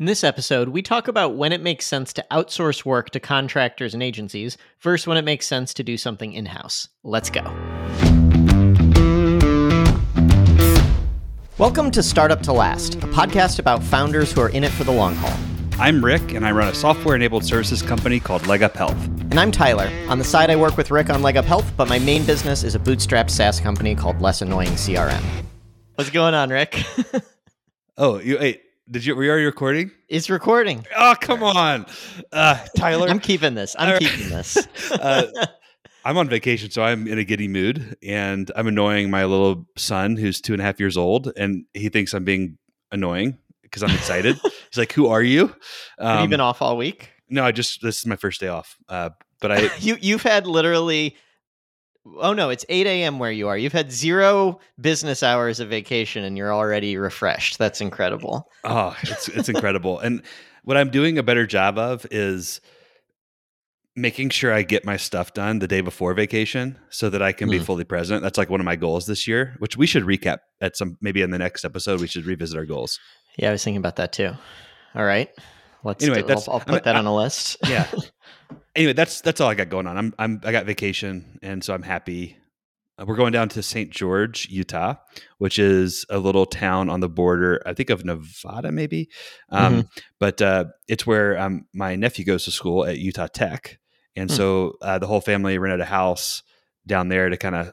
In this episode, we talk about when it makes sense to outsource work to contractors and agencies versus when it makes sense to do something in house. Let's go. Welcome to Startup to Last, a podcast about founders who are in it for the long haul. I'm Rick, and I run a software enabled services company called LegUp Health. And I'm Tyler. On the side, I work with Rick on LegUp Health, but my main business is a bootstrapped SaaS company called Less Annoying CRM. What's going on, Rick? oh, you wait. Did you? Were you already recording? It's recording. Oh, come on, uh, Tyler. I'm keeping this. I'm keeping this. uh, I'm on vacation, so I'm in a giddy mood, and I'm annoying my little son, who's two and a half years old, and he thinks I'm being annoying because I'm excited. He's like, "Who are you?" Um, Have you um, been off all week? No, I just this is my first day off. Uh, but I you you've had literally oh no, it's 8 a.m. where you are. You've had zero business hours of vacation and you're already refreshed. That's incredible. Oh, it's it's incredible. And what I'm doing a better job of is making sure I get my stuff done the day before vacation so that I can mm. be fully present. That's like one of my goals this year, which we should recap at some maybe in the next episode. We should revisit our goals. Yeah, I was thinking about that too. All right. Let's anyway, do, I'll, I'll, put that I, on a list. Yeah. anyway, that's that's all I got going on. I'm I'm I got vacation, and so I'm happy. Uh, we're going down to St. George, Utah, which is a little town on the border, I think of Nevada, maybe. Um, mm-hmm. But uh, it's where um, my nephew goes to school at Utah Tech, and mm. so uh, the whole family rented a house down there to kind of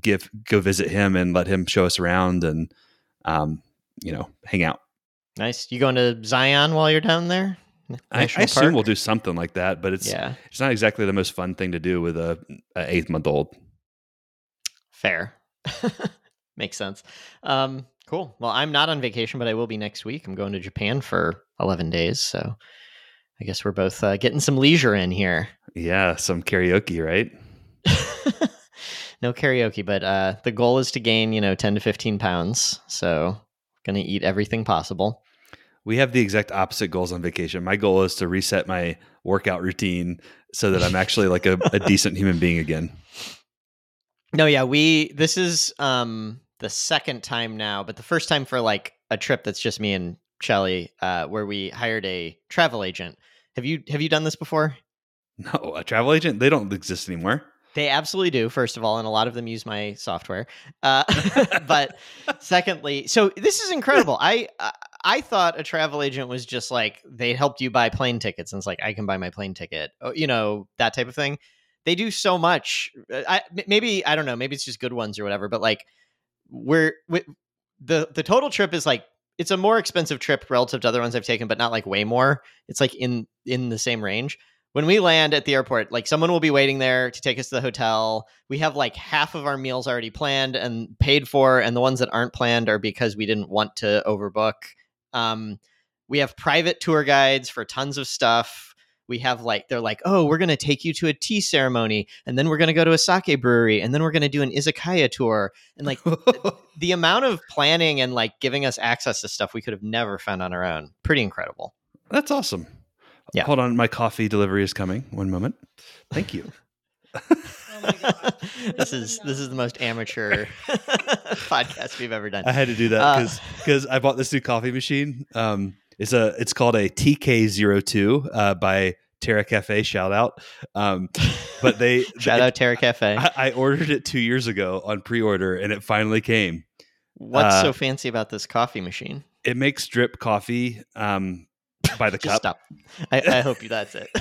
give go visit him and let him show us around and um, you know hang out. Nice. You going to Zion while you're down there? I, I, assume we'll do something like that, but it's yeah. it's not exactly the most fun thing to do with a, a eight month old. Fair, makes sense. Um, cool. Well, I'm not on vacation, but I will be next week. I'm going to Japan for 11 days, so I guess we're both uh, getting some leisure in here. Yeah, some karaoke, right? no karaoke, but uh, the goal is to gain, you know, 10 to 15 pounds. So, going to eat everything possible. We have the exact opposite goals on vacation. My goal is to reset my workout routine so that I'm actually like a, a decent human being again. No, yeah, we this is um the second time now, but the first time for like a trip that's just me and Shelly, uh, where we hired a travel agent. Have you have you done this before? No, a travel agent? They don't exist anymore. They absolutely do, first of all, and a lot of them use my software. Uh, but secondly, so this is incredible. I I thought a travel agent was just like they helped you buy plane tickets, and it's like I can buy my plane ticket, you know that type of thing. They do so much. Uh, I maybe I don't know. Maybe it's just good ones or whatever. But like we're we, the the total trip is like it's a more expensive trip relative to other ones I've taken, but not like way more. It's like in in the same range when we land at the airport, like someone will be waiting there to take us to the hotel. We have like half of our meals already planned and paid for, and the ones that aren't planned are because we didn't want to overbook. Um, we have private tour guides for tons of stuff. We have like they're like, oh, we're gonna take you to a tea ceremony, and then we're gonna go to a sake brewery, and then we're gonna do an izakaya tour, and like the amount of planning and like giving us access to stuff we could have never found on our own, pretty incredible. That's awesome. Yeah. Hold on, my coffee delivery is coming. One moment. Thank you. oh this is this is the most amateur podcast we've ever done. I had to do that because uh, because I bought this new coffee machine. Um, it's a it's called a TK02 uh, by Terra Kaffe. Shout out. Um, but they shout they, out Terra Kaffe. I, I, ordered it two years ago on pre order, and it finally came. What's uh, so fancy about this coffee machine? It makes drip coffee. Um, by the cup. Stop. I, I hope you. That's it.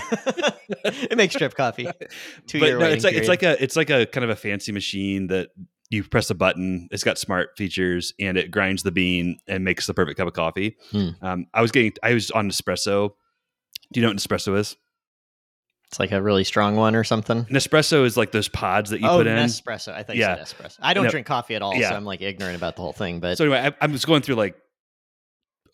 it makes drip coffee. Two year no, it's like period. it's like a it's like a kind of a fancy machine that you press a button. It's got smart features and it grinds the bean and makes the perfect cup of coffee. Hmm. Um, I was getting I was on Nespresso. Do you know what Nespresso is? It's like a really strong one or something. Nespresso is like those pods that you oh, put in. Nespresso. I thought yeah. you said espresso. I don't no. drink coffee at all, yeah. so I'm like ignorant about the whole thing. But so anyway, I, I was going through like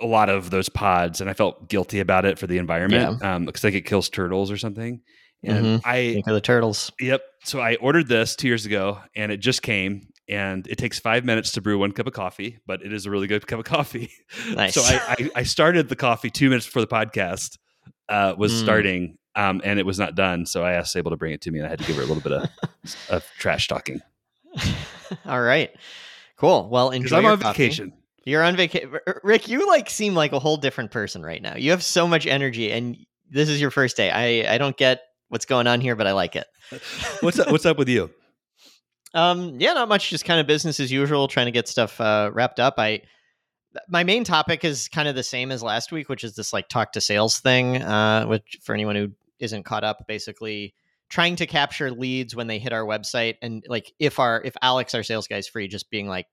a lot of those pods, and I felt guilty about it for the environment yeah. um, because like it kills turtles or something. And mm-hmm. I think of the turtles. Yep. So I ordered this two years ago, and it just came. And it takes five minutes to brew one cup of coffee, but it is a really good cup of coffee. Nice. so I, I, I started the coffee two minutes before the podcast uh, was mm. starting, um, and it was not done. So I asked Sable to bring it to me, and I had to give her a little bit of, of trash talking. All right, cool. Well, enjoy. I'm on coffee. vacation. You're on vacation, Rick. You like seem like a whole different person right now. You have so much energy, and this is your first day. I I don't get what's going on here, but I like it. what's up, what's up with you? Um, yeah, not much. Just kind of business as usual, trying to get stuff uh, wrapped up. I my main topic is kind of the same as last week, which is this like talk to sales thing. Uh, which for anyone who isn't caught up, basically trying to capture leads when they hit our website, and like if our if Alex, our sales guy, is free, just being like,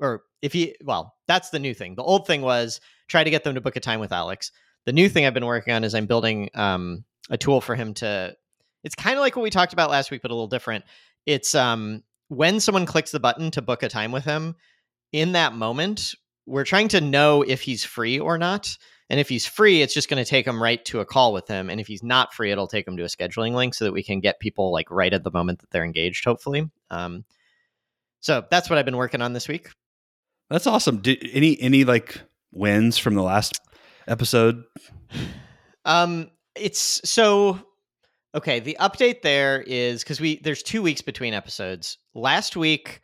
or if he, well, that's the new thing. The old thing was try to get them to book a time with Alex. The new thing I've been working on is I'm building um, a tool for him to. It's kind of like what we talked about last week, but a little different. It's um, when someone clicks the button to book a time with him. In that moment, we're trying to know if he's free or not. And if he's free, it's just going to take him right to a call with him. And if he's not free, it'll take him to a scheduling link so that we can get people like right at the moment that they're engaged, hopefully. Um, so that's what I've been working on this week. That's awesome. Did any any like wins from the last episode? Um, it's so okay. The update there is because we there's two weeks between episodes. Last week,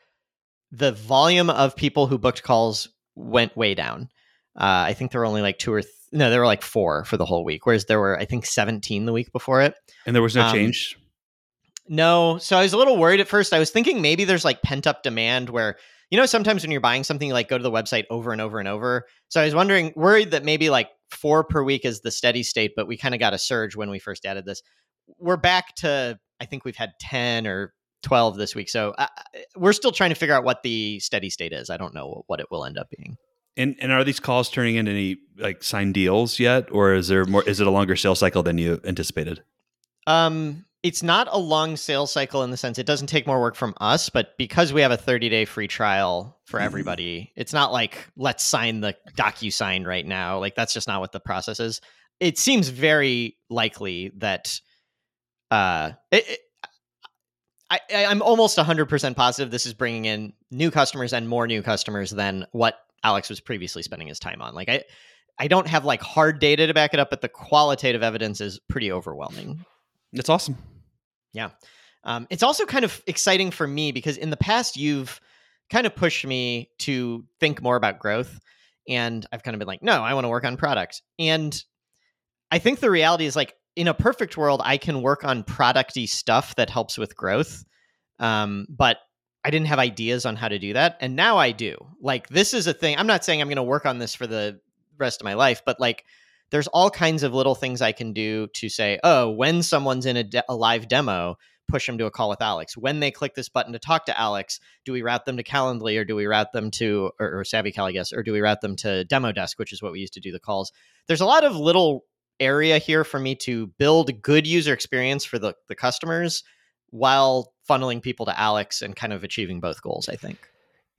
the volume of people who booked calls went way down. Uh, I think there were only like two or th- no, there were like four for the whole week, whereas there were I think 17 the week before it. And there was no um, change. No, so I was a little worried at first. I was thinking maybe there's like pent up demand where you know sometimes when you're buying something, you like go to the website over and over and over. So I was wondering, worried that maybe like four per week is the steady state, but we kind of got a surge when we first added this. We're back to I think we've had 10 or 12 this week. So uh, we're still trying to figure out what the steady state is. I don't know what it will end up being. And and are these calls turning into any like signed deals yet, or is there more? Is it a longer sales cycle than you anticipated? Um, it's not a long sales cycle in the sense it doesn't take more work from us, but because we have a 30 day free trial for mm-hmm. everybody, it's not like let's sign the docu sign right now. Like that's just not what the process is. It seems very likely that uh, it, it, I, I'm almost 100% positive this is bringing in new customers and more new customers than what Alex was previously spending his time on. Like I I don't have like hard data to back it up, but the qualitative evidence is pretty overwhelming. That's awesome. Yeah. Um, it's also kind of exciting for me because in the past you've kind of pushed me to think more about growth. And I've kind of been like, no, I want to work on product. And I think the reality is like in a perfect world, I can work on producty stuff that helps with growth. Um, but I didn't have ideas on how to do that. And now I do. Like, this is a thing. I'm not saying I'm going to work on this for the rest of my life, but like, there's all kinds of little things I can do to say, oh, when someone's in a, de- a live demo, push them to a call with Alex. When they click this button to talk to Alex, do we route them to Calendly or do we route them to, or, or SavvyCal, I guess, or do we route them to Demo Desk, which is what we used to do the calls? There's a lot of little area here for me to build good user experience for the, the customers while funneling people to Alex and kind of achieving both goals, I think.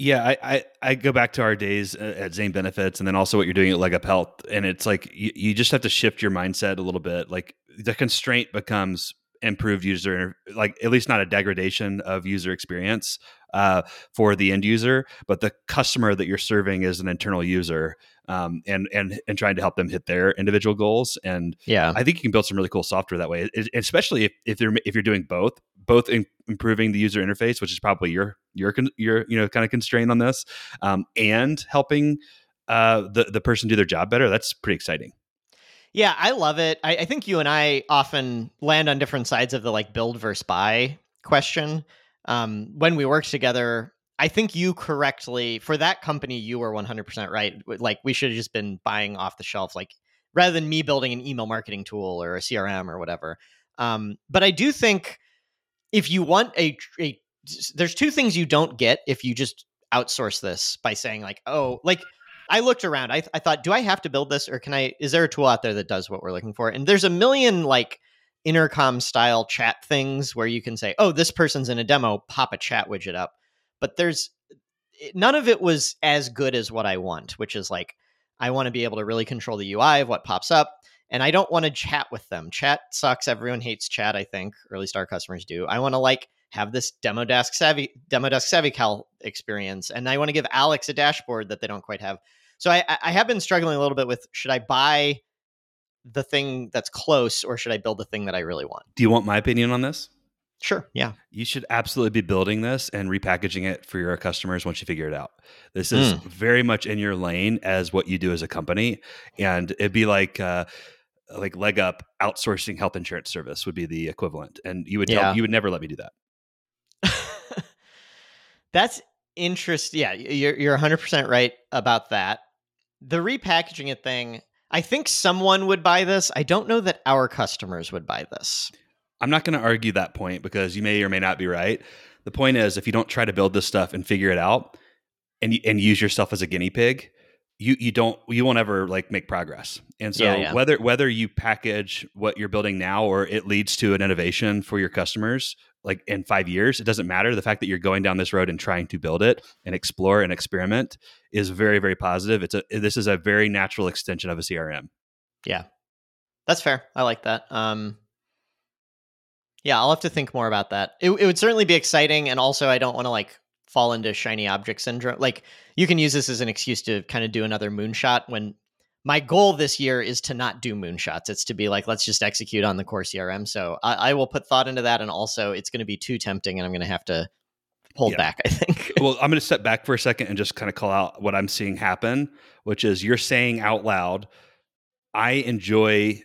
Yeah, I, I, I, go back to our days at Zane Benefits and then also what you're doing at Leg Up Health. And it's like you, you just have to shift your mindset a little bit. Like the constraint becomes improved user, like at least not a degradation of user experience uh, for the end user, but the customer that you're serving is an internal user um, and and and trying to help them hit their individual goals. And yeah, I think you can build some really cool software that way, it, especially if if you're if you're doing both, both in improving the user interface, which is probably your your your you know kind of constraint on this, um, and helping uh, the the person do their job better. That's pretty exciting. Yeah, I love it. I, I think you and I often land on different sides of the like build versus buy question. Um, when we worked together, I think you correctly for that company you were 100% right. Like we should have just been buying off the shelf like rather than me building an email marketing tool or a CRM or whatever. Um, but I do think if you want a, a there's two things you don't get if you just outsource this by saying like, "Oh, like I looked around. I, I thought, do I have to build this or can I is there a tool out there that does what we're looking for?" And there's a million like intercom style chat things where you can say, "Oh, this person's in a demo, pop a chat widget up." but there's eh, none of it was as good as what I want, which is like I want to be able to really control the UI of what pops up. And I don't want to chat with them. Chat sucks. Everyone hates chat, I think, or at least our customers do. I want to like have this demo desk savvy demo desk savvy cal experience. And I want to give Alex a dashboard that they don't quite have. So I, I have been struggling a little bit with should I buy the thing that's close or should I build the thing that I really want? Do you want my opinion on this? Sure. Yeah. You should absolutely be building this and repackaging it for your customers once you figure it out. This is Mm. very much in your lane as what you do as a company, and it'd be like uh, like leg up outsourcing health insurance service would be the equivalent. And you would Yeah. tell you would never let me do that. That's interesting. Yeah, you're you're 100% right about that. The repackaging it thing, I think someone would buy this. I don't know that our customers would buy this. I'm not going to argue that point because you may or may not be right. The point is, if you don't try to build this stuff and figure it out, and and use yourself as a guinea pig, you you don't you won't ever like make progress. And so Yeah, yeah. whether whether you package what you're building now or it leads to an innovation for your customers, like in five years, it doesn't matter. The fact that you're going down this road and trying to build it and explore and experiment is very very positive. It's a this is a very natural extension of a CRM. Yeah. That's fair. I like that. Um Yeah, I'll have to think more about that. It, it would certainly be exciting and also I don't want to like fall into shiny object syndrome. Like you can use this as an excuse to kind of do another moonshot when my goal this year is to not do moonshots. It's to be like, let's just execute on the core CRM. So I, I will put thought into that. And also, it's going to be too tempting, and I'm going to have to hold Yeah. back. I think. well, I'm going to step back for a second and just kind of call out what I'm seeing happen, which is you're saying out loud, I enjoy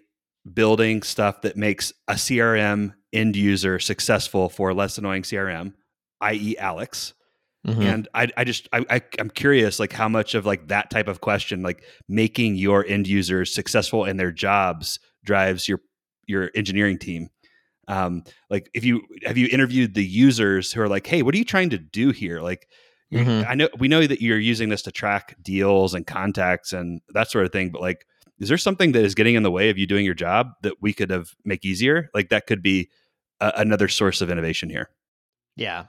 building stuff that makes a CRM end user successful for less annoying CRM, i.e., Alex. Mhm. And I, I just, I, I, I'm curious, like how much of like that type of question, like making your end users successful in their jobs, drives your your engineering team. Um, like if you have you interviewed the users who are like, hey, what are you trying to do here? Like, Mhm. I know we know that you're using this to track deals and contacts and that sort of thing, but like, is there something that is getting in the way of you doing your job that we could have make easier? Like that could be a, another source of innovation here. Yeah.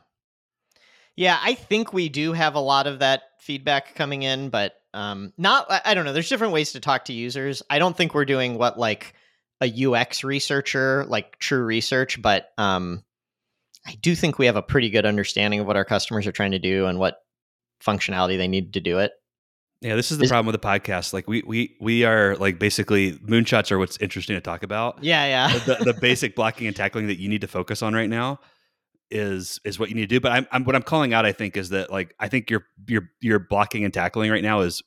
Yeah, I think we do have a lot of that feedback coming in, but um not I, don't know, there's different ways to talk to users. I don't think we're doing what like a UX researcher, like true research, but um I do think we have a pretty good understanding of what our customers are trying to do and what functionality they need to do it. Yeah, this is the Is- problem with the podcast. Like we we we are like basically moonshots are what's interesting to talk about. Yeah, yeah. the, the basic blocking and tackling that you need to focus on right now is is what you need to do. But I'm, I'm what I'm calling out. I think is that like I think your your your blocking and tackling right now is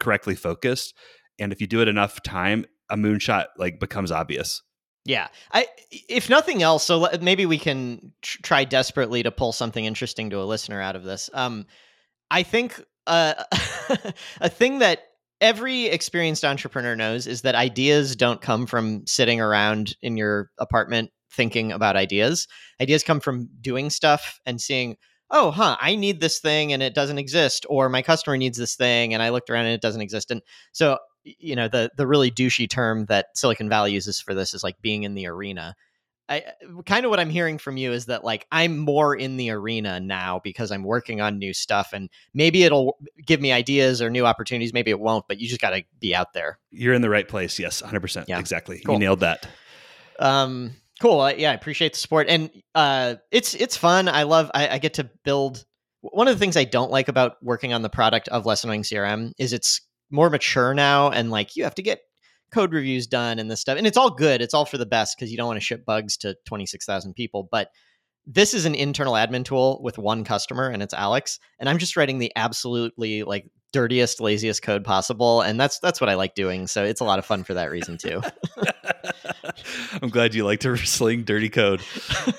correctly focused, and if you do it enough time, a moonshot like becomes obvious. Yeah. I if nothing else, so maybe we can tr- try desperately to pull something interesting to a listener out of this. Um I think uh, a thing that every experienced entrepreneur knows is that ideas don't come from sitting around in your apartment thinking about ideas. Ideas come from doing stuff and seeing, oh, huh, I need this thing and it doesn't exist, or my customer needs this thing and I looked around and it doesn't exist. And so, you know, the the really douchey term that Silicon Valley uses for this is like being in the arena. I kind of what I'm hearing from you is that like I'm more in the arena now because I'm working on new stuff and maybe it'll give me ideas or new opportunities, maybe it won't, but you just got to be out there. You're in the right place. Yes, 100. percent Yeah. Exactly. Cool. You nailed that. Um, cool. Yeah, I appreciate the support, and uh, it's it's fun. I love. I, I get to build. One of the things I don't like about working on the product of Less Annoying CRM is it's more mature now, and like you have to get code reviews done and this stuff, and it's all good. It's all for the best because you don't want to ship bugs to twenty six thousand people, but. This is an internal admin tool with one customer, and it's Alex. And I'm just writing the absolutely like dirtiest, laziest code possible, and that's that's what I like doing. So it's a lot of fun for that reason too. I'm glad you like to sling dirty code.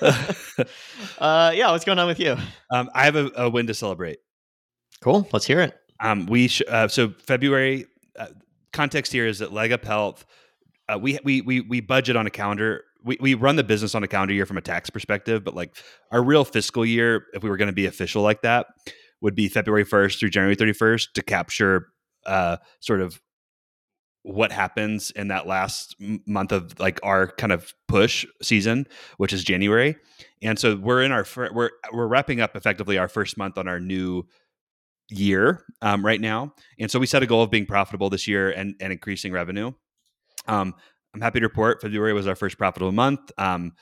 uh, yeah, what's going on with you? um, I have a, a win to celebrate. Cool. Let's hear it. Um, we sh- uh, so February uh, context here is that Leg Up Health. Uh, we we we we budget on a calendar. We we run the business on a calendar year from a tax perspective, but like our real fiscal year, if we were going to be official like that, would be February first through January thirty first to capture uh, sort of what happens in that last month of like our kind of push season, which is January. And so we're in our fir- we're we're wrapping up effectively our first month on our new year um, right now. And so we set a goal of being profitable this year and, and increasing revenue. Um, I'm happy to report February was our first profitable month. Um,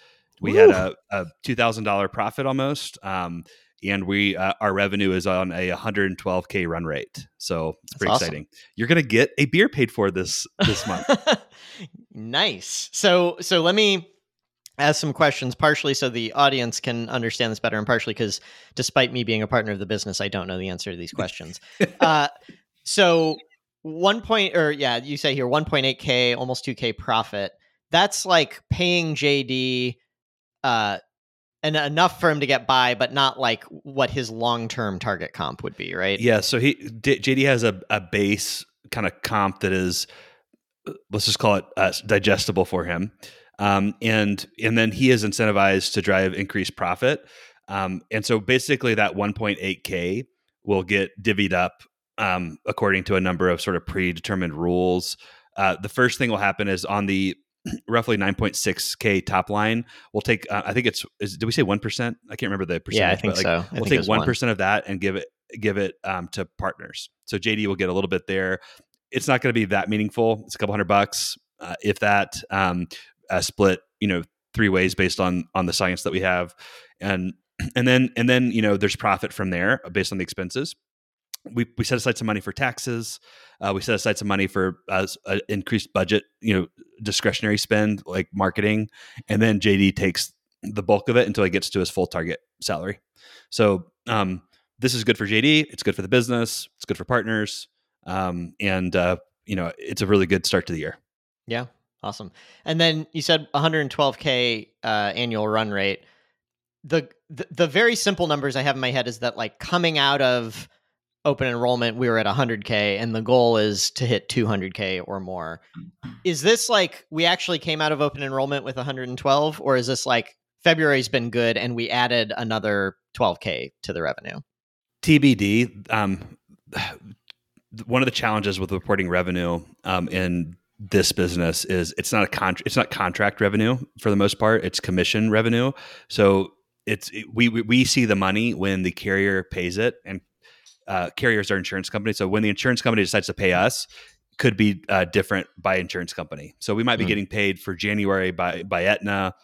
we had a, a two thousand dollar profit almost, um, and we uh, our revenue is on a 112k run rate. So it's That's pretty awesome. exciting. You're gonna get a beer paid for this this month. nice. So so let me ask some questions, partially so the audience can understand this better, and partially because, despite me being a partner of the business, I don't know the answer to these questions. uh, so, one point, or yeah, you say here 1.8k, almost 2k profit. That's like paying JD uh, and enough for him to get by, but not like what his long term target comp would be, right? Yeah. So he JD has a, a base kind of comp that is, let's just call it uh, digestible for him, um, and and then he is incentivized to drive increased profit, um, and so basically that 1.8k will get divvied up um, according to a number of sort of predetermined rules. Uh, the first thing will happen is on the roughly 9.6k top line. We'll take, uh, I think it's, is, did we say 1%? I can't remember the percentage. Yeah, I think like, so. I we'll take 1% one. of that and give it, give it um, to partners. So JD will get a little bit there. It's not going to be that meaningful. It's a couple hundred bucks. Uh, if that um, split, you know, three ways based on, on the science that we have. And, and then, and then, you know, there's profit from there based on the expenses we, we set aside some money for taxes. Uh, we set aside some money for uh, increased budget, you know, discretionary spend like marketing, and then JD takes the bulk of it until he gets to his full target salary. So um, this is good for JD. It's good for the business. It's good for partners, um, and uh, you know, it's a really good start to the year. Yeah, awesome. And then you said 112k uh, annual run rate. The, the the very simple numbers I have in my head is that like coming out of open enrollment we were at 100k and the goal is to hit 200k or more. Is this like we actually came out of open enrollment with 112 or is this like february's been good and we added another 12k to the revenue? Tbd um, one of the challenges with reporting revenue um, in this business is it's not a con- it's not contract revenue for the most part it's commission revenue. So it's we we see the money when the carrier pays it and uh, carriers are insurance companies. So when the insurance company decides to pay us, could be uh, different by insurance company. So we might be mm. getting paid for January by by Aetna,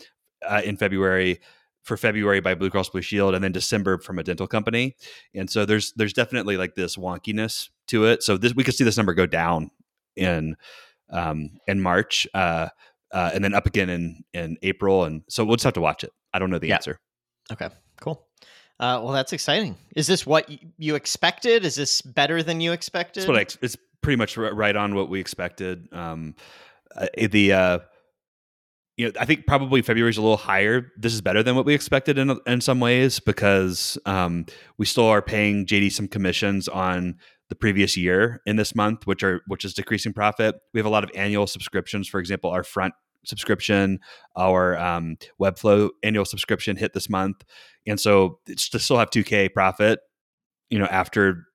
uh, in February for February by Blue Cross Blue Shield, and then December from a dental company. And so there's there's definitely like this wonkiness to it. So this we could see this number go down in um, in March, uh, uh, and then up again in in April. And so we'll just have to watch it. I don't know the yeah. answer. Okay, cool. Uh, well, that's exciting. Is this what you expected? Is this better than you expected? It's, what I, it's pretty much right on what we expected. Um, uh, the uh, you know, I think probably February is a little higher. This is better than what we expected in in some ways because um, we still are paying JD some commissions on the previous year in this month, which are which is decreasing profit. We have a lot of annual subscriptions. For example, our front subscription, our um, Webflow annual subscription hit this month, and so it's to still have 2K profit, you know, after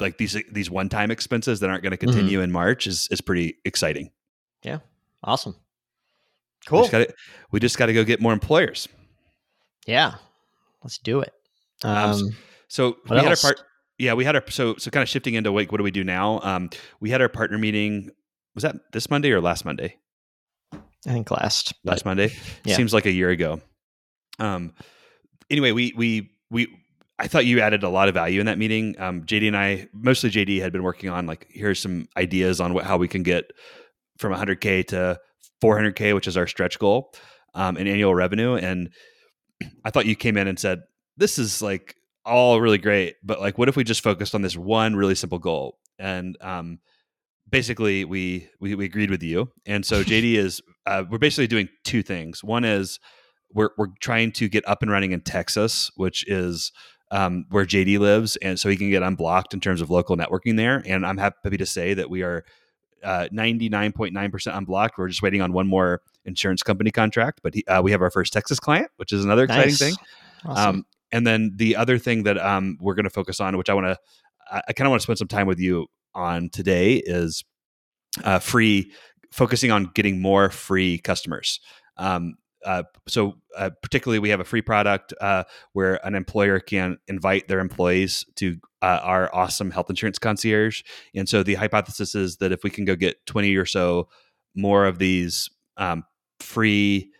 like these these one time expenses that aren't going to mm-hmm. continue mm-hmm. in March is is pretty exciting. Yeah, awesome, cool. We just got to go get more employers. Yeah, let's do it. Um, um so we else? had our part. Yeah, we had our so so kind of shifting into like what do we do now? Um, we had our partner meeting. Was that this Monday or last Monday? I think last last Monday. Yeah. Seems like a year ago. Um. Anyway, we we we. I thought you added a lot of value in that meeting. Um, JD and I, mostly JD, had been working on like here's some ideas on what how we can get from 100k to 400k, which is our stretch goal um, in annual revenue. And I thought you came in and said this is like all really great, but like what if we just focused on this one really simple goal? And um, basically we, we, we agreed with you and so jd is uh, we're basically doing two things one is we're, we're trying to get up and running in texas which is um, where jd lives and so he can get unblocked in terms of local networking there and i'm happy to say that we are uh, 99.9% unblocked we're just waiting on one more insurance company contract but he, uh, we have our first texas client which is another exciting nice. thing awesome. um, and then the other thing that um, we're going to focus on which i want to I, I kind of want to spend some time with you on today is uh, free, focusing on getting more free customers. Um, uh, so uh, particularly we have a free product uh, where an employer can invite their employees to uh, our awesome health insurance concierge and so the hypothesis is that if we can go get 20 or so more of these um, free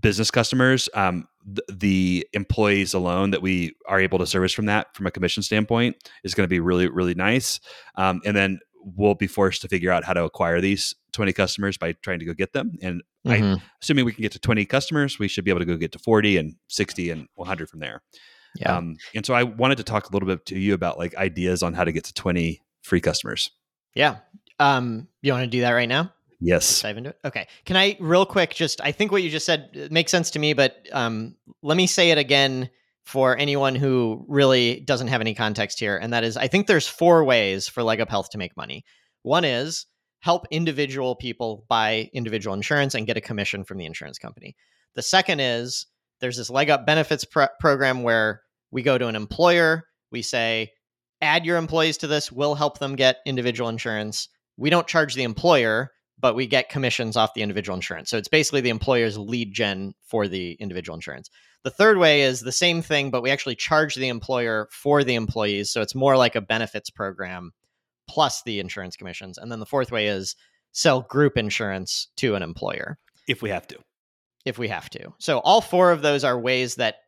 business customers um, the employees alone that we are able to service from that from a commission standpoint is going to be really really nice um, and then we'll be forced to figure out how to acquire these 20 customers by trying to go get them. And I, Mhm. assuming we can get to 20 customers, we should be able to go get to 40 and 60 and 100 from there. yeah. Um, and so I wanted to talk a little bit to you about like ideas on how to get to 20 free customers. yeah. Um, you want to do that right now? Yes. Just dive into it. Okay. Can I real quick just I think what you just said uh, makes sense to me, but um let me say it again for anyone who really doesn't have any context here. And that is I think there's four ways for Leg Up Health to make money. One is help individual people buy individual insurance and get a commission from the insurance company. The second is there's this Leg Up benefits pro- program where we go to an employer, we say, add your employees to this, we'll help them get individual insurance. We don't charge the employer, but we get commissions off the individual insurance. So it's basically the employer's lead gen for the individual insurance. The third way is the same thing, but we actually charge the employer for the employees. So it's more like a benefits program plus the insurance commissions. And then the fourth way is sell group insurance to an employer If we have to. if we have to. So all four of those are ways that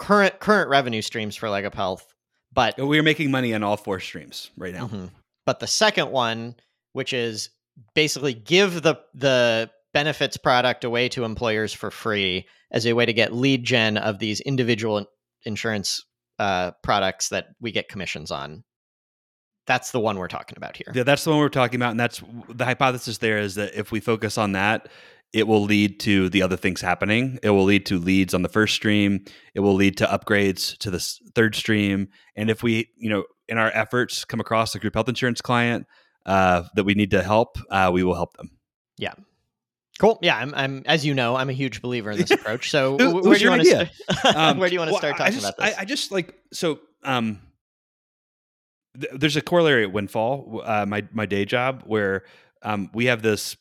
current current revenue streams for Leg Up Health, but We're making money on all four streams right now. Mhm. But the second one, which is basically give the the benefits product away to employers for free as a way to get lead gen of these individual insurance uh, products that we get commissions on. That's the one we're talking about here. Yeah, that's the one we're talking about, and that's the hypothesis. There is that if we focus on that, it will lead to the other things happening. It will lead to leads on the first stream. It will lead to upgrades to the third stream. And if we, you know, in our efforts come across a group health insurance client uh, that we need to help, uh, we will help them. Cool. Yeah, I'm, I'm as you know, I'm a huge believer in this approach. So Who- wh- who's where do you want to? Um, where do you want to well, start talking just, about this? I, I just like so. Um, th- there's a corollary at Windfall, uh, my my day job, where um, we have this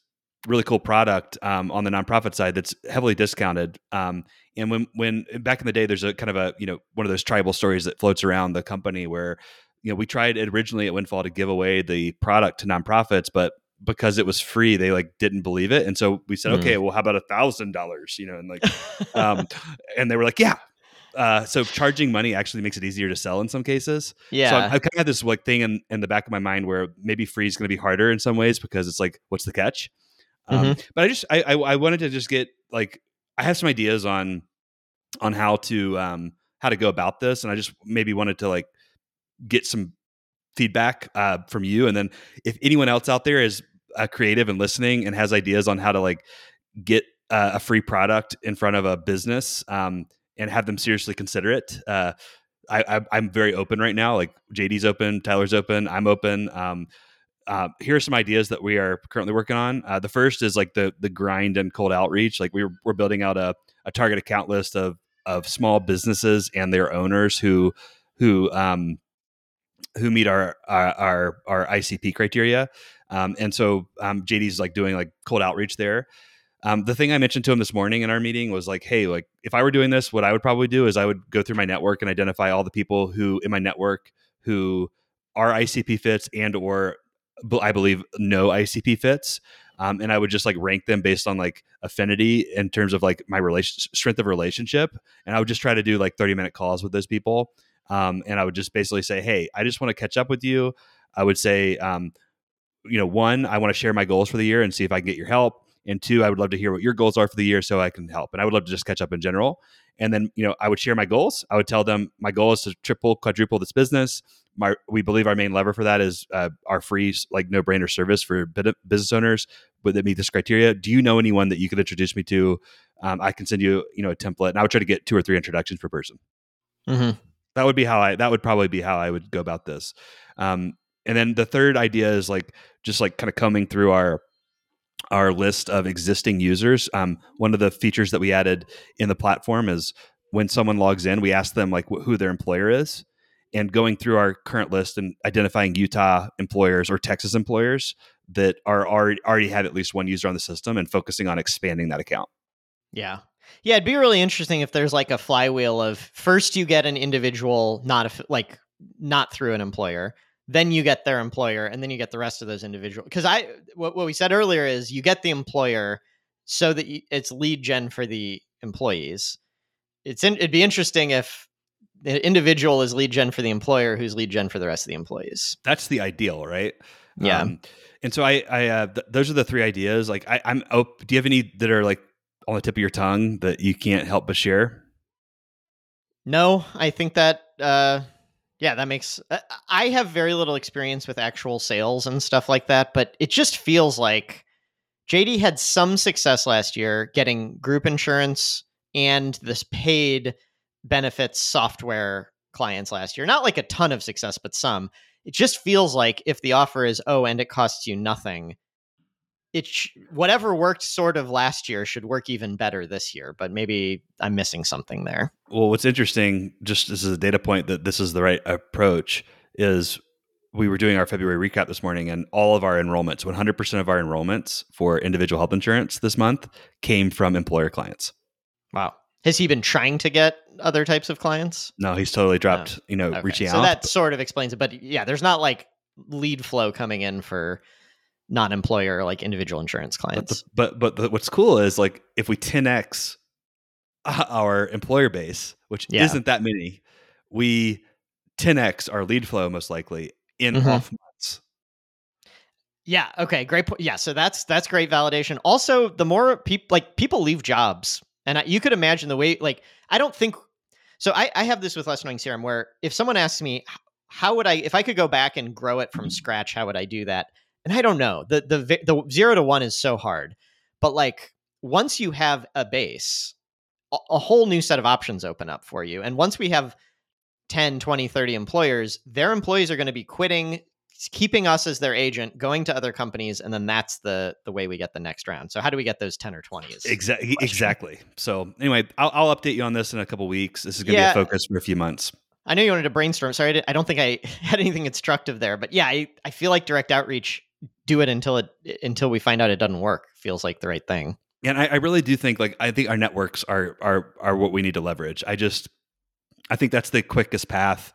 really cool product um, on the nonprofit side that's heavily discounted. Um, and when when back in the day, there's a kind of a you know one of those tribal stories that floats around the company where you know we tried originally at Windfall to give away the product to nonprofits, but because it was free, they like didn't believe it, and so we said, Mm. okay, well, how about a thousand dollars? You know, and like um, and they were like, yeah. Uh, so charging money actually makes it easier to sell in some cases. yeah. So I, I kind of had this like thing in, in the back of my mind where maybe free is going to be harder in some ways because it's like, what's the catch? Um, but I just I, I I wanted to just get like I have some ideas on on how to um how to go about this, and I just maybe wanted to like get some feedback uh, from you, and then if anyone else out there is uh, creative and listening and has ideas on how to like get uh, a free product in front of a business um, and have them seriously consider it. Uh, I, I'm very open right now. Like JD's open, Tyler's open, I'm open. Um, uh, here are some ideas that we are currently working on. Uh, the first is like the the grind and cold outreach. Like we're we're building out a, a target account list of of small businesses and their owners who who um, who meet our our our, our ICP criteria. Um, and so um, JD's like doing like cold outreach there. Um, the thing I mentioned to him this morning in our meeting was like, hey, like if I were doing this, what I would probably do is I would go through my network and identify all the people who in my network who are ICP fits and or I believe no ICP fits. Um, and I would just like rank them based on like affinity in terms of like my relation strength of relationship. And I would just try to do like 30 minute calls with those people. Um, and I would just basically say, Hey, I just want to catch up with you. I would say, um, you know, one, I want to share my goals for the year and see if I can get your help. And two, I would love to hear what your goals are for the year so I can help. And I would love to just catch up in general. And then, you know, I would share my goals. I would tell them my goal is to triple, quadruple this business. My, we believe our main lever for that is uh, our free, like, no brainer service for business owners but that meet this criteria. Do you know anyone that you could introduce me to? Um, I can send you, you know, a template, and I would try to get two or three introductions per person. Mhm. That would be how I. That would probably be how I would go about this. Um, and then the third idea is like just like kind of coming through our our list of existing users. Um, one of the features that we added in the platform is when someone logs in, we ask them like wh- who their employer is, and going through our current list and identifying Utah employers or Texas employers that are already already have at least one user on the system and focusing on expanding that account. Yeah. Yeah, it'd be really interesting if there's like a flywheel of first you get an individual not a, like not through an employer, then you get their employer and then you get the rest of those individual because I what, what we said earlier is you get the employer so that you, it's lead gen for the employees. It's in, it'd be interesting if the individual is lead gen for the employer who's lead gen for the rest of the employees. That's the ideal, right? Yeah. Um, and so I, I, uh, th- those are the three ideas. Like I, I'm, oh, do you have any that are like on the tip of your tongue that you can't help but share? No, I think that uh yeah, that makes uh, I have very little experience with actual sales and stuff like that, but it just feels like JD had some success last year getting group insurance and this paid benefits software clients last year. Not like a ton of success, but some. It just feels like if the offer is oh and it costs you nothing, it sh- whatever worked sort of last year should work even better this year, but maybe I'm missing something there. Well, what's interesting, just as a data point that this is the right approach, is we were doing our February recap this morning, and all of our enrollments, 100% of our enrollments for individual health insurance this month came from employer clients. Wow. Has he been trying to get other types of clients? No, he's totally dropped, oh, you know, okay. reaching so out. So that sort of explains it. But yeah, there's not like lead flow coming in for non-employer like individual insurance clients. But the, but, but the, what's cool is like if we 10x our employer base, which yeah. isn't that many, we 10x our lead flow most likely in mm-hmm. off months. Yeah. Okay. Great. Po- yeah. So that's that's great validation. Also, the more people like people leave jobs, and I, you could imagine the way like I don't think so. I, I have this with Less Annoying CRM where if someone asks me how would I if I could go back and grow it from mm-hmm. scratch, how would I do that? And I don't know the the the zero to one is so hard, but like once you have a base, a, a whole new set of options open up for you, and once we have 10 20 30 employers their employees are going to be quitting keeping us as their agent going to other companies and then that's the the way we get the next round. So how do we get those 10 or 20s exactly exactly. So anyway I'll, I'll, update you on this in a couple weeks. This is going to yeah. be a focus for a few months. I know you wanted to brainstorm sorry I, don't think i had anything instructive there but yeah I, I feel like direct outreach do it until it until we find out it doesn't work feels like the right thing. And I, I really do think like I think our networks are are are what we need to leverage. I just I think that's the quickest path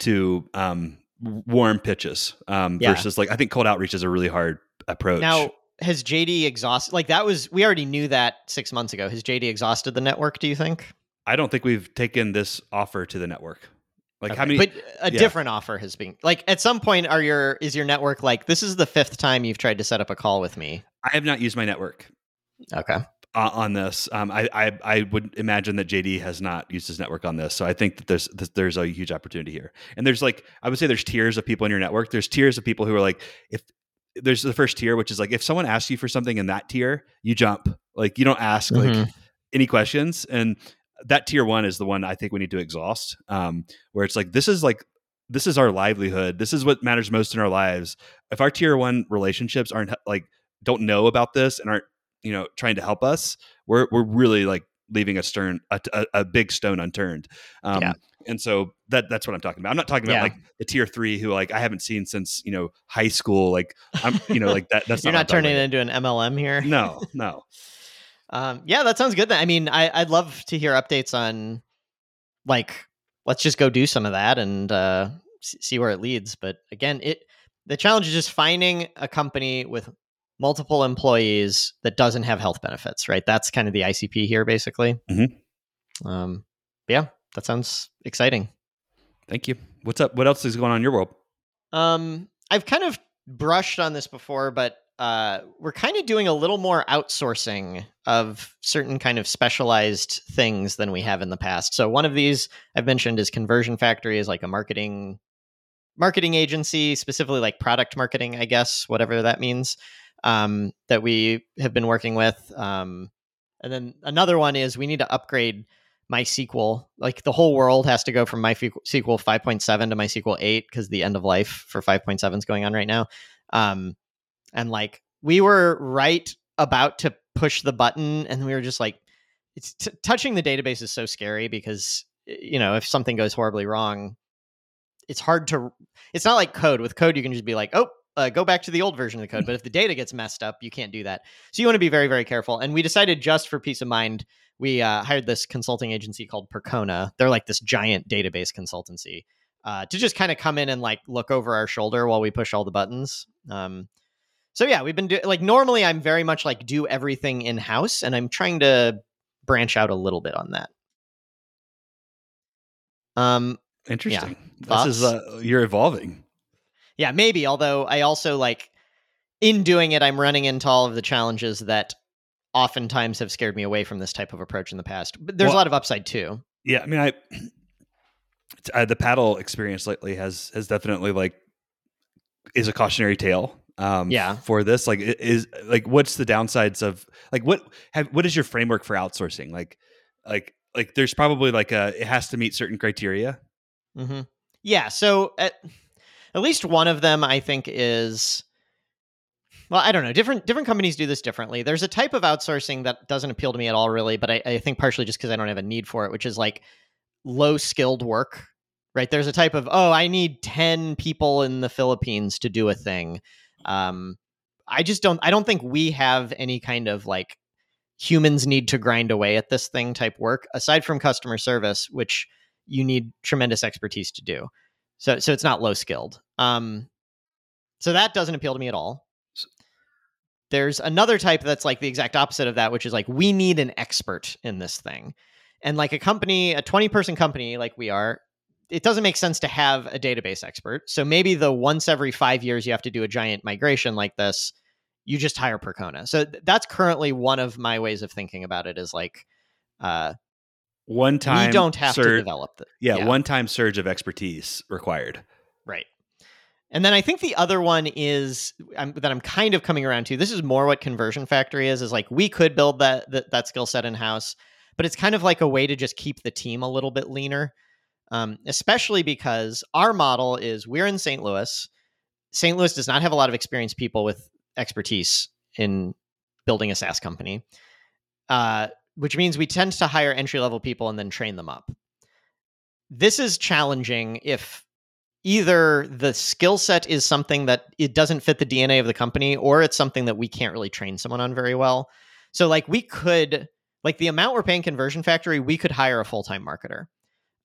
to um, warm pitches um, yeah. versus like I think cold outreach is a really hard approach. Now, has JD exhausted like that was we already knew that 6 months ago. Has JD exhausted the network, do you think? I don't think we've taken this offer to the network. Like okay. how many? But a yeah. different offer has been like at some point. Are your is your network like this is the fifth time you've tried to set up a call with me? I have not used my network. Okay. Uh, on this, um, I, I I would imagine that JD has not used his network on this, so I think that there's there's a huge opportunity here. And there's like I would say there's tiers of people in your network. There's tiers of people who are like if there's the first tier, which is like if someone asks you for something in that tier, you jump. Like you don't ask mm-hmm. like any questions. And that tier one is the one I think we need to exhaust. Um, where it's like this is like this is our livelihood. This is what matters most in our lives. If our tier one relationships aren't like don't know about this and aren't you know trying to help us, we're we're really like leaving a stern a, a, a big stone unturned. Um, yeah. And so that that's what I'm talking about. I'm not talking about yeah. like the tier three who like I haven't seen since you know high school. Like I'm you know like that. That's you're not, not turning it into an MLM here. No, no. Um, yeah, that sounds good. Then. I mean, I, would love to hear updates on, like, let's just go do some of that and uh, see where it leads. But again, it the challenge is just finding a company with multiple employees that doesn't have health benefits. Right, that's kind of the ICP here, basically. Mm-hmm. Um, yeah, that sounds exciting. Thank you. What's up? What else is going on in your world? Um, I've kind of brushed on this before, but uh, we're kind of doing a little more outsourcing of certain kind of specialized things than we have in the past. So one of these I've mentioned is Conversion Factory is like a marketing marketing agency, specifically like product marketing, I guess, whatever that means, um, that we have been working with. Um, and then another one is we need to upgrade MySQL. Like the whole world has to go from MySQL 5.7 to MySQL 8 because the end of life for 5.7 is going on right now. Um, and like we were right about to push the button and we were just like it's t- touching the database is so scary because you know if something goes horribly wrong it's hard to it's not like code. With code you can just be like oh uh, go back to the old version of the code. But if the data gets messed up you can't do that. So you want to be very very careful. And we decided just for peace of mind we uh, hired this consulting agency called percona. They're like this giant database consultancy uh, to just kind of come in and like look over our shoulder while we push all the buttons. Um, so yeah, we've been doing like normally I'm very much like do everything in house, and I'm trying to branch out a little bit on that. Um, interesting. Yeah. This is uh, you're evolving. Yeah, maybe. Although I also like in doing it, I'm running into all of the challenges that oftentimes have scared me away from this type of approach in the past. But there's Well- a lot of upside too. Yeah, I mean, I uh, the paddle experience lately has has definitely like is a cautionary tale. Um, Yeah. For this, like, is like, what's the downsides of like what have what is your framework for outsourcing? Like, like, like, there's probably like a it has to meet certain criteria. Mm-hmm. Yeah. So at, at least one of them, I think, is well, I don't know. Different different companies do this differently. There's a type of outsourcing that doesn't appeal to me at all, really. But I, I think partially just because I don't have a need for it, which is like low skilled work. Right. There's a type of oh, I need ten people in the Philippines to do a thing. Um, I just don't. I don't think we have any kind of like humans need to grind away at this thing type work aside from customer service, which you need tremendous expertise to do. So so it's not low skilled. Um so that doesn't appeal to me at all. There's another type that's like the exact opposite of that, which is like we need an expert in this thing. And like a company, a 20 person company like we are, it doesn't make sense to have a database expert. So maybe the once every five years you have to do a giant migration like this, you just hire Percona. So th- that's currently one of my ways of thinking about it is like uh, One time, we don't have to sur- develop the Yeah, yeah. one time surge of expertise required. Right. And then I think the other one is um, that I'm kind of coming around to. This is more what Conversion Factory is. Is like we could build that that, that skill set in house, but it's kind of like a way to just keep the team a little bit leaner. Um, especially because our model is we're in St. Louis. St. Louis does not have a lot of experienced people with expertise in building a SaaS company, uh, which means we tend to hire entry level people and then train them up. This is challenging if either the skill set is something that it doesn't fit the DNA of the company or it's something that we can't really train someone on very well. So like we could like the amount we're paying conversion factory, we could hire a full-time marketer.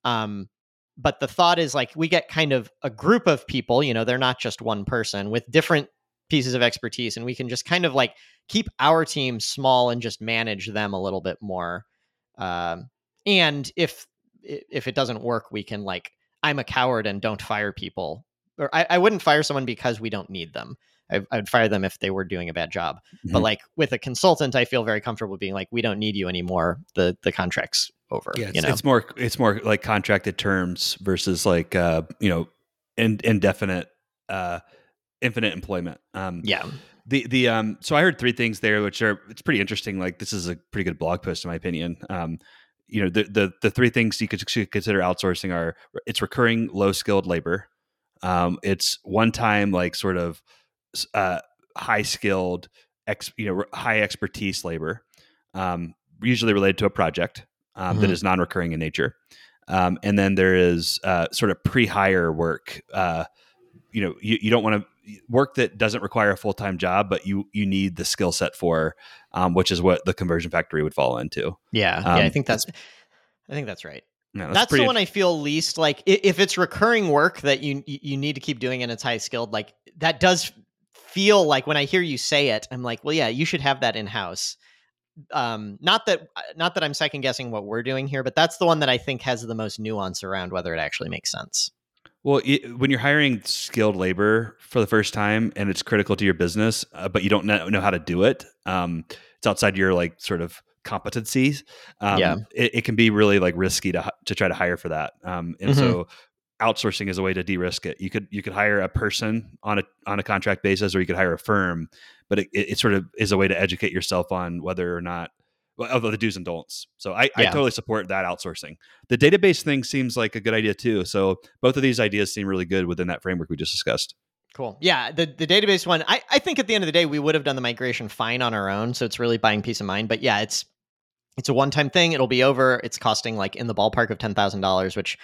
Um but the thought is like we get kind of a group of people, you know, they're not just one person with different pieces of expertise and we can just kind of like keep our team small and just manage them a little bit more. Um and if if it doesn't work, we can like I'm a coward and don't fire people. Or I, I wouldn't fire someone because we don't need them. I, I would fire them if they were doing a bad job. But Mhm. like with a consultant, I feel very comfortable being like, we don't need you anymore. The the contract's over. Yeah, it's, you know, it's more it's more like contracted terms versus like uh, you know in, indefinite uh, infinite employment. Um, yeah, the the um so I heard three things there which are it's pretty interesting. Like this is a pretty good blog post in my opinion. Um, you know the the the three things you could consider outsourcing are it's recurring low skilled labor, um, it's one time like sort of uh, high skilled ex you know high expertise labor, um, usually related to a project um, that Mhm. is non recurring in nature, um, and then there is uh, sort of pre hire work. Uh, you know you, you don't want to work that doesn't require a full-time job but you you need the skill set for um, which is what the conversion factory would fall into yeah, yeah. Um, I think that's. I think that's right. That's, pretty the one I feel least like. If it's recurring work that you you you need to keep doing and it's high skilled, like that does feel like when I hear you say it, I'm like, well, yeah, you should have that in house. Um, not that not that I'm second guessing what we're doing here, but that's the one that I think has the most nuance around whether it actually makes sense. well it, when you're hiring skilled labor for the first time and it's critical to your business uh, but you don't know, know how to do it um, it's outside your like sort of competencies um, Yeah. it, it can be really like risky to to try to hire for that um, and Mhm. so outsourcing is a way to de-risk it you could you could hire a person on a on a contract basis or you could hire a firm but it, it, it sort of is a way to educate yourself on whether or not well, the do's and don'ts. So I, I totally support that outsourcing. The database thing seems like a good idea too. So both of these ideas seem really good within that framework we just discussed. Cool. Yeah, the the database one, I, I think at the end of the day we would have done the migration fine on our own, so it's really buying peace of mind. But yeah, it's it's a one time thing. It'll be over. It's costing like in the ballpark of ten thousand dollars, which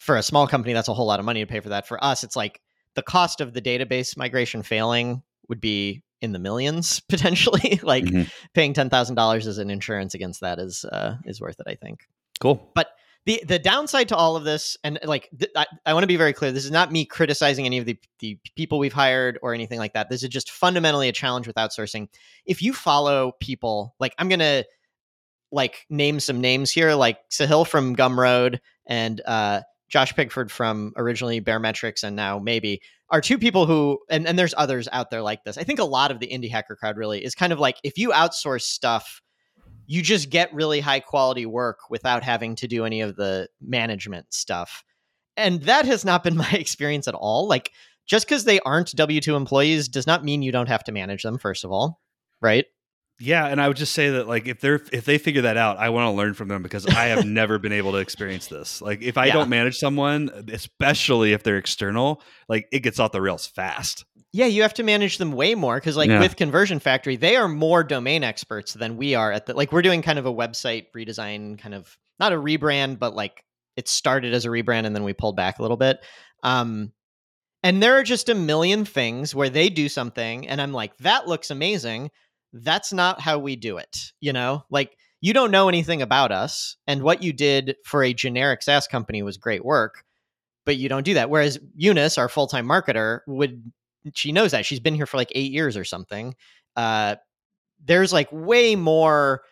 for a small company that's a whole lot of money to pay for that. For us, it's like the cost of the database migration failing would be in the millions potentially. like Mhm. paying ten thousand dollars as an insurance against that is uh, is worth it. I think Cool. But the the downside to all of this and like th- i, I want to be very clear this is not me criticizing any of the, the people we've hired or anything like that this is just fundamentally a challenge with outsourcing if you follow people like i'm gonna like name some names here like sahil from gumroad and uh Josh Pigford from originally Baremetrics and now maybe are two people who and, and there's others out there like this. I think a lot of the indie hacker crowd really is kind of like if you outsource stuff, you just get really high quality work without having to do any of the management stuff. And that has not been my experience at all. Like just because they aren't W 2 employees does not mean you don't have to manage them, first of all. Right. Yeah, and I would just say that like if they're if they figure that out, I want to learn from them because I have never been able to experience this. Like if I Yeah. don't manage someone, especially if they're external, like it gets off the rails fast. Yeah, you have to manage them way more because, like, Yeah. with Conversion Factory, they are more domain experts than we are at the. Like, we're doing kind of a website redesign, kind of not a rebrand, but like it started as a rebrand and then we pulled back a little bit. Um, and there are just a million things where they do something, and I'm like, that looks amazing. That's not how we do it. You know, like you don't know anything about us, and what you did for a generic SaaS company was great work, but you don't do that. Whereas Eunice, our full time marketer, would she knows that she's been here for like eight years or something. Uh, there's like way more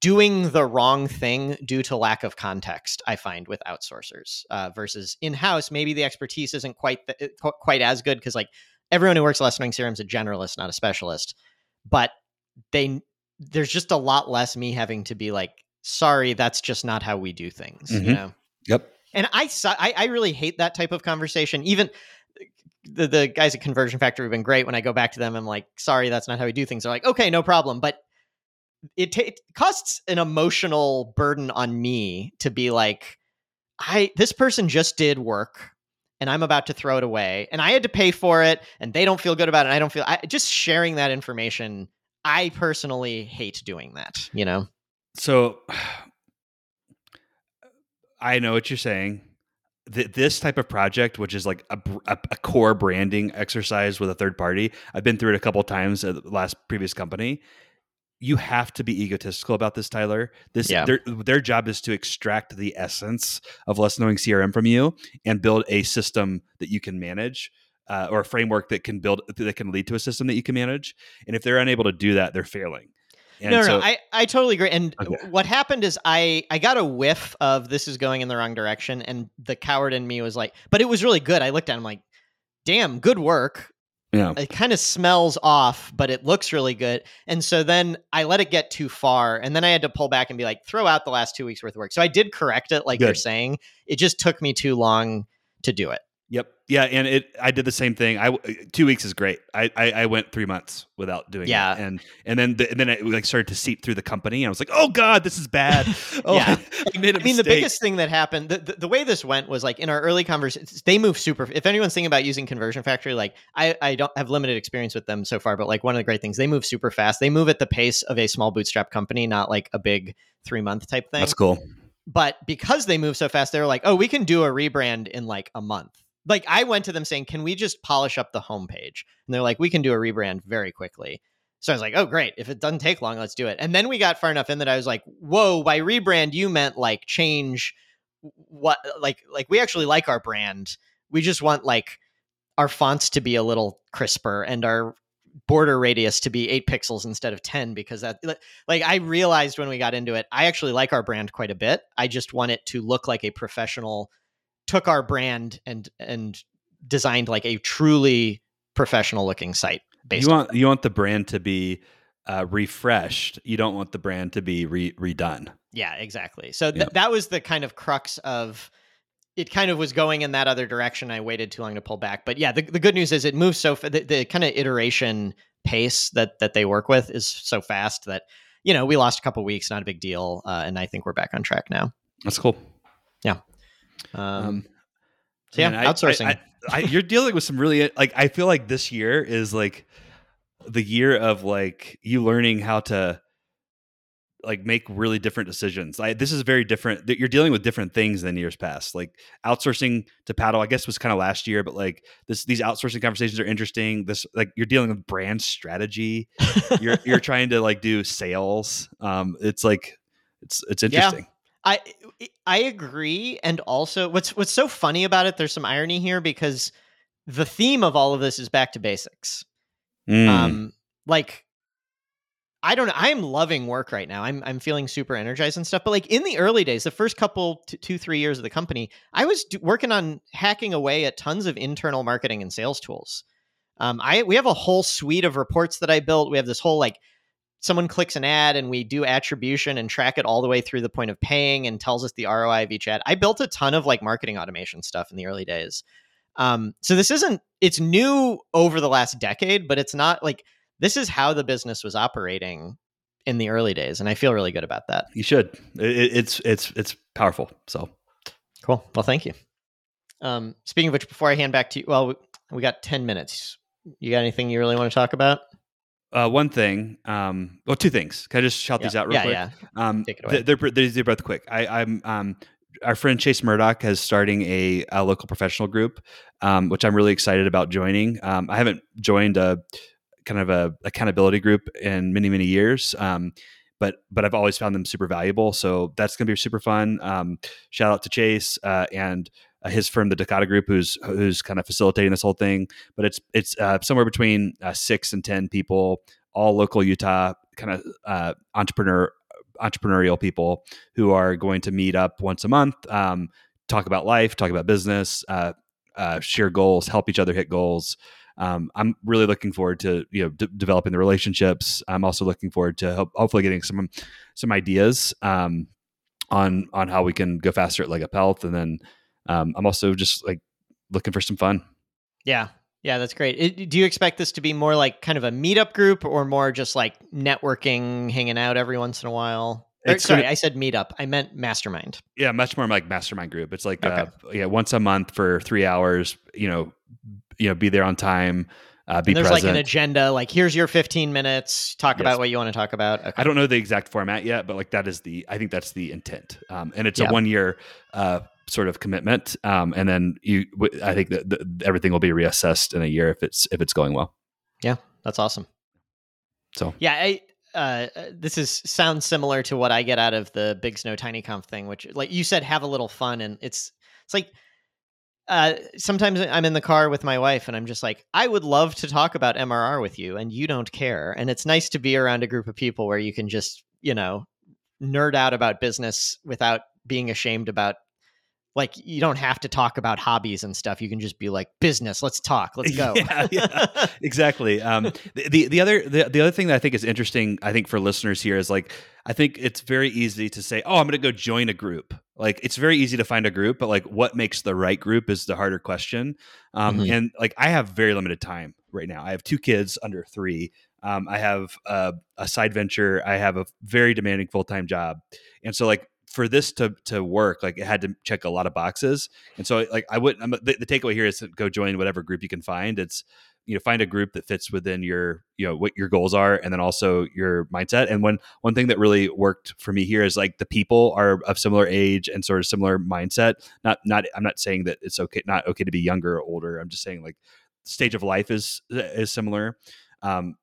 doing the wrong thing due to lack of context. I find with outsourcers uh, versus in house, maybe the expertise isn't quite the, quite as good because like everyone who works at Less Annoying CRM is a generalist, not a specialist. But they there's just a lot less me having to be like, sorry, that's just not how we do things. You Mhm. know. Yep. And I, I I really hate that type of conversation. Even the the guys at Conversion Factory have been great. When I go back to them, I'm like, sorry, that's not how we do things. They're like, okay, no problem. But it, ta- it costs an emotional burden on me to be like, I this person just did work. And I'm about to throw it away, and I had to pay for it, and they don't feel good about it. And I don't feel I, just sharing that information. I personally hate doing that. You know, So I know what you're saying. Th- this type of project, which is like a, a, a core branding exercise with a third party, I've been through it a couple times at the last previous company. You have to be egotistical about this, Tyler. This Yeah. their their job is to extract the essence of Less Annoying CRM from you and build a system that you can manage. Uh, or a framework that can build that can lead to a system that you can manage. And if they're unable to do that, they're failing. And no, no, so, no. I, I totally agree. And Okay. what happened is I I got a whiff of this is going in the wrong direction, and the coward in me was like, but it was really good. I looked at him like, damn, good work. yeah. It kind of smells off, but it looks really good. And so then I let it get too far, and then I had to pull back and be like, throw out the last two weeks worth of work. So I did correct it, like you're saying. It just took me too long to do it. Yep. Yeah, and it. I did the same thing. I two weeks is great. I I, I went three months without doing Yeah. it, and and then the, and then it like started to seep through the company. And I was like, oh god, this is bad. Oh, Yeah. I made a I mean, the biggest thing that happened, the, the, the way this went was like in our early conversations, they move super. If anyone's thinking about using Conversion Factory, like I, I don't have limited experience with them so far, but like one of the great things, they move super fast. They move at the pace of a small bootstrap company, not like a big three month type thing. That's cool. But because they move so fast, they were like, oh, we can do a rebrand in like a month. Like I went to them saying, can we just polish up the homepage? And they're like, we can do a rebrand very quickly. So I was like, oh, great. If it doesn't take long, let's do it. And then we got far enough in that I was like, whoa, by rebrand, you meant like change what, like, like we actually like our brand. We just want like our fonts to be a little crisper and our border radius to be eight pixels instead of 10 because that like i realized when we got into it i actually like our brand quite a bit i just want it to look like a professional took our brand and and designed like a truly professional looking site based You want you want the brand to be uh, refreshed. You don't want the brand to be re- redone. yeah exactly so th- Yeah. that was the kind of crux of it kind of was going in that other direction i waited too long to pull back but yeah the, the good news is it moves so fa- the, the kind of iteration pace that that they work with is so fast that you know we lost a couple weeks not a big deal uh, and i think we're back on track now That's cool. Um, Um, so yeah man, I- I- outsourcing I- you're dealing with some really like. I feel like this year is like the year of like you learning how to like make really different decisions. I, this is very different. that You're dealing with different things than years past. Like outsourcing to paddle, I guess was kind of last year, but like this, these outsourcing conversations are interesting. This like you're dealing with brand strategy. You're you're trying to like do sales. Um, it's like it's it's Yeah. I I agree, and also what's what's so funny about it. There's some irony here because the theme of all of this is back to basics. Mm. Um, like I don't know. I am loving work right now. I'm I'm feeling super energized and stuff. But like in the early days, the first couple t- two three years of the company, I was d- working on hacking away at tons of internal marketing and sales tools. Um, I we have a whole suite of reports that I built. We have this whole like someone clicks an ad and we do attribution and track it all the way through the point of paying and tells us the ROI of each ad. I built a ton of like marketing automation stuff in the early days. Um, so this isn't it's new over the last decade, but it's not like this is how the business was operating in the early days, and I feel really good about that. You should. It, it's it's it's powerful. So cool. Well, thank you. Um, speaking of which, before I hand back to you, well, we, we got ten minutes. You got anything you really want to talk about? Uh, one thing, um, well, two things. Can I just shout yeah. these out real yeah, quick? Yeah, Um, Take it away. they're, they're, they're both quick. I, I'm um, our friend Chase Murdoch has starting a, a local professional group, um, which I'm really excited about joining. Um, I haven't joined a kind of a accountability group in many many years, um, but but I've always found them super valuable. So that's going to be super fun. Um, shout out to Chase uh, and uh, his firm, the Dakota Group, who's who's kind of facilitating this whole thing. But it's it's uh, somewhere between uh, six and ten people, all local Utah kind of uh, entrepreneur entrepreneurial people who are going to meet up once a month, um, talk about life, talk about business, uh, uh, share goals, help each other hit goals. Um, I'm really looking forward to you know d- developing the relationships. I'm also looking forward to hopefully getting some some ideas um, on on how we can go faster at Leg Up Health, and then um, I'm also just like looking for some fun. Yeah, yeah, that's great. It, do you expect this to be more like kind of a meetup group, or more just like networking, hanging out every once in a while? Or, sorry, gonna- I said meetup. I meant mastermind. Yeah, much more like mastermind group. It's like Okay. uh, yeah, once a month for three hours. You know, you know, be there on time. Uh, be And there's present. like an agenda. Like, here's your 15 minutes. Talk Yes. about what you want to talk about. Okay. I don't know the exact format yet, but like that is the I think that's the intent, um, and it's Yeah. a one year uh, sort of commitment, um, and then you w- I think that the, everything will be reassessed in a year if it's if it's going well. Yeah, that's awesome. So Yeah, I uh, this is sounds similar to what I get out of the Big Snow Tiny Conf thing, which, like you said, have a little fun, and it's it's like uh, sometimes I'm in the car with my wife, and I'm just like, I would love to talk about MRR with you, and you don't care, and it's nice to be around a group of people where you can just you know nerd out about business without being ashamed about. Like you don't have to talk about hobbies and stuff. You can just be like business. Let's talk. Let's go. Yeah, yeah. exactly. Um, the, the the other the, the other thing that I think is interesting, I think for listeners here is like I think it's very easy to say, oh, I'm going to go join a group. Like it's very easy to find a group, but like what makes the right group is the harder question. Um, Mhm. And like I have very limited time right now. I have two kids under three. Um, I have a, a side venture. I have a very demanding full time job, and so like for this to to work, like it had to check a lot of boxes. And so like I would I'm, the, the takeaway here is to go join whatever group you can find. It's you know find a group that fits within your you know what your goals are and then also your mindset. And one one thing that really worked for me here is like the people are of similar age and sort of similar mindset. Not not i'm not saying that it's okay not okay to be younger or older. I'm just saying like stage of life is is similar. Um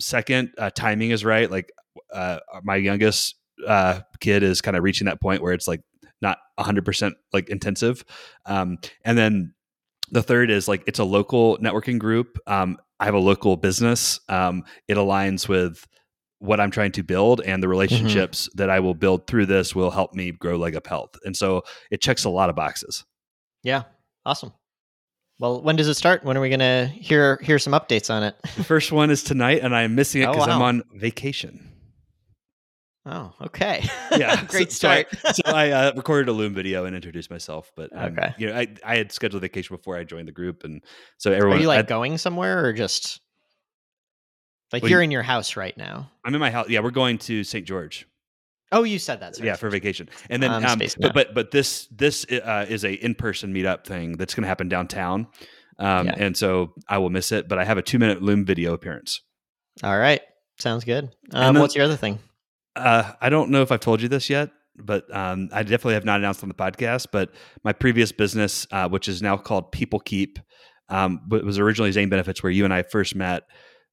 second uh, timing is right. Like uh my youngest uh kid is kind of reaching that point where it's like not 100% like intensive. Um and then the third is like it's a local networking group. Um i have a local business. Um it aligns with what i'm trying to build and the relationships that i will build through this will help me grow leg up health. And so it checks a lot of boxes. Yeah, awesome. Well, when does it start? When are we gonna hear hear some updates on it? the first one is tonight and i'm missing it Oh, because i'm on vacation Oh, okay. yeah great so, so I- start. so i uh, recorded a loom video and introduced myself but um, Okay. you know I, I had scheduled a vacation before i joined the group and so everyone. are you like I, going somewhere or just like Well, you're in your house right now? i'm in my house yeah we're going to st george Oh, you said that. Sorry, yeah for vacation and then I'm um, but, but but this this uh, is a in-person meetup thing that's going to happen downtown um, Yeah. and so i will miss it but i have a two minute loom video appearance All right, sounds good. Um, then- what's your other thing? Uh, i don't know if i've told you this yet but um, i definitely have not announced on the podcast but my previous business uh, which is now called people keep um, was originally zane benefits where you and i first met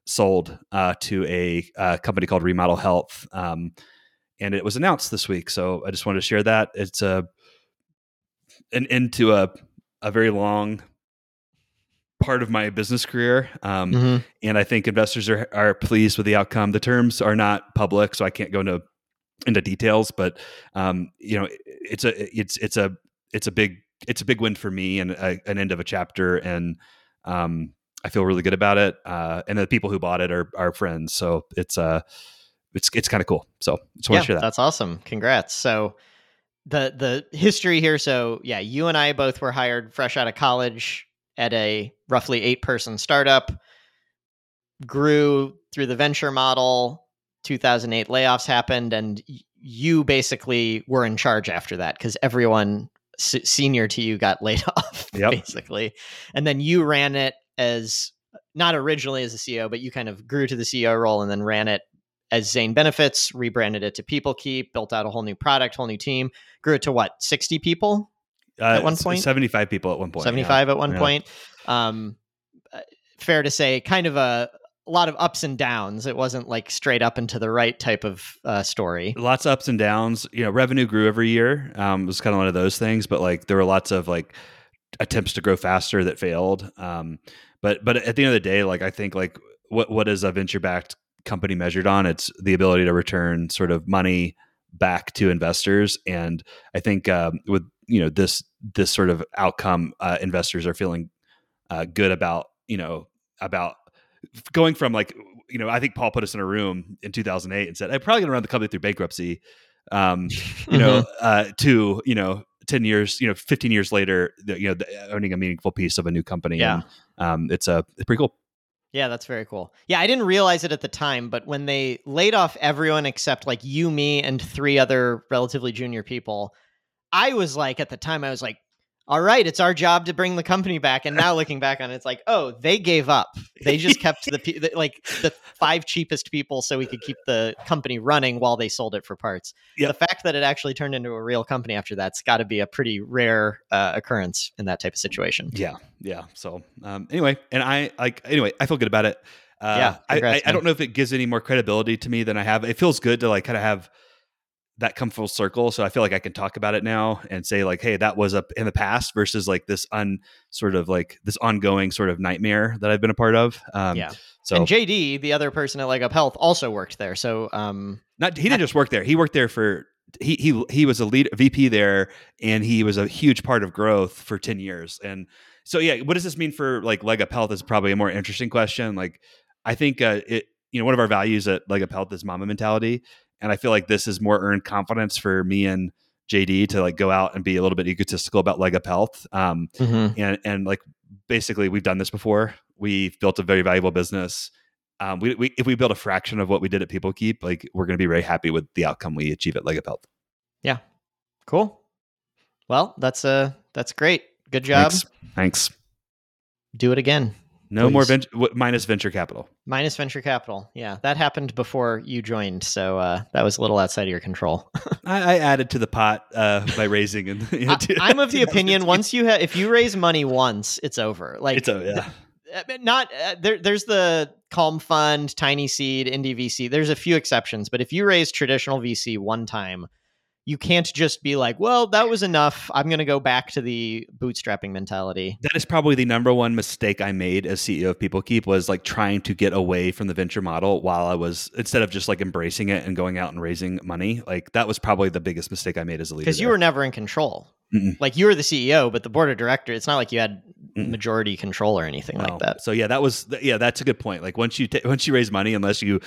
sold uh, to a uh, company called remodel health um, and it was announced this week so i just wanted to share that. It's a an into a a very long part of my business career. Um, Mhm. and I think investors are are pleased with the outcome. The terms are not public, so I can't go into into details, but um, you know, it's a it's it's a it's a big it's a big win for me and a, an end of a chapter, and um, I feel really good about it. Uh, and the people who bought it are are friends, so it's uh it's it's kind of cool. So just want yeah, to share that. that's awesome. Congrats. So the the history here. So yeah, you and I both were hired fresh out of college at a roughly eight person startup. Grew through the venture model. 2008 layoffs happened, and you basically were in charge after that because everyone s- senior to you got laid off Yep. basically, and then you ran it as not originally as a CEO, but you kind of grew to the CEO role and then ran it as Zane Benefits, rebranded it to People Keep, built out a whole new product, whole new team, grew it to what, 60 people, at one point? 75 people at one point. yeah. at one Yeah. point. Um, uh, fair to say, kind of a, a lot of ups and downs. It wasn't like straight up and to the right type of uh, story. lots of ups and downs. You know, revenue grew every year. Um, it was kind of one of those things, but like there were lots of like attempts to grow faster that failed. Um, but but at the end of the day, like I think like what what is a venture backed company measured on? It's the ability to return sort of money back to investors, and I think um, with you know this this sort of outcome, uh, investors are feeling uh, good about you know about going from like you know I think Paul put us in a room in 2008 and said I'm probably going to run the company through bankruptcy. Um, you know, uh, to you know, ten years, you know, fifteen years later, the, you know, the, owning a meaningful piece of a new company. Yeah. and, um, it's a it's pretty cool. Yeah, that's very cool. Yeah, I didn't realize it at the time, but when they laid off everyone except like you, me, and three other relatively junior people, I was like, at the time, I was like, all right, it's our job to bring the company back. And now looking back on it, it's like, oh, they gave up. They just kept the, the like the five cheapest people so we could keep the company running while they sold it for parts. Yep. The fact that it actually turned into a real company after that's got to be a pretty rare uh, occurrence in that type of situation. Yeah, yeah. So um, anyway, and I like anyway, I feel good about it. Uh, Yeah, I, congrats, I, I man. don't know if it gives any more credibility to me than I have. It feels good to like kind of have that come full circle. So I feel like I can talk about it now and say like, hey, that was up in the past versus like this un sort of like this ongoing sort of nightmare that I've been a part of. Um, Yeah. So and JD, the other person at Leg Up Health, also worked there. So, um, not he didn't just work there. He worked there for he he he was a lead VP there, and he was a huge part of growth for ten years. And so yeah, what does this mean for like Leg Up Health is probably a more interesting question. Like I think uh, it you know one of our values at Leg Up Health is mama mentality, and I feel like this is more earned confidence for me and JD to like go out and be a little bit egotistical about Leg Up Health. Um, and and like basically we've done this before. We've built a very valuable business. Um, we, we if we build a fraction of what we did at People Keep, like we're going to be very happy with the outcome we achieve at Leg Up Health. Yeah. Cool. Well, that's uh that's great. Good job. Thanks. Thanks. Do it again. No more venture minus venture capital. Minus venture capital. Yeah, that happened before you joined, so uh, that was a little outside of your control. I, I added to the pot uh, by raising. And I, am of the opinion once you have, if you raise money once, it's over. Like it's a yeah. uh, not uh, there. There's the Calm Fund, Tiny Seed, Indie VC. There's a few exceptions, but if you raise traditional VC one time, you can't just be like, "Well, that was enough. I'm going to go back to the bootstrapping mentality." That is probably the number one mistake I made as CEO of People Keep was like trying to get away from the venture model while I was instead of just like embracing it and going out and raising money. Like that was probably the biggest mistake I made as a leader. Because you were never in control. Mm-mm. Like you were the CEO, but the board of directors. It's not like you had Mm-mm. majority control or anything No. like that. So yeah, that was yeah, that's a good point. Like once you ta- once you raise money, unless you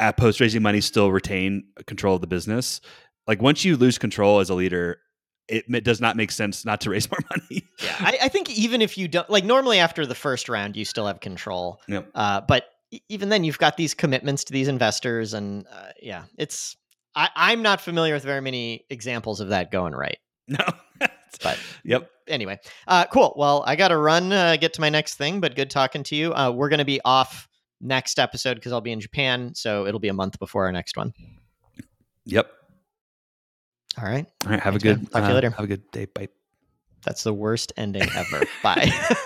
at post raising money still retain control of the business, like once you lose control as a leader, it, it does not make sense not to raise more money. Yeah, I, I think even if you don't like normally after the first round, you still have control. Yep. Uh, but even then, you've got these commitments to these investors, and uh, yeah, it's. I, I'm not familiar with very many examples of that going right. no. But- yep. Anyway, uh, cool. Well, I got to run, uh, get to my next thing, but good talking to you. Uh, we're going to be off next episode because I'll be in Japan, so it'll be a month before our next one. Yep. All right, All right. Have Thanks, a man. good Talk to you uh, later. Have a good day. Bye. that's the worst ending ever. Bye.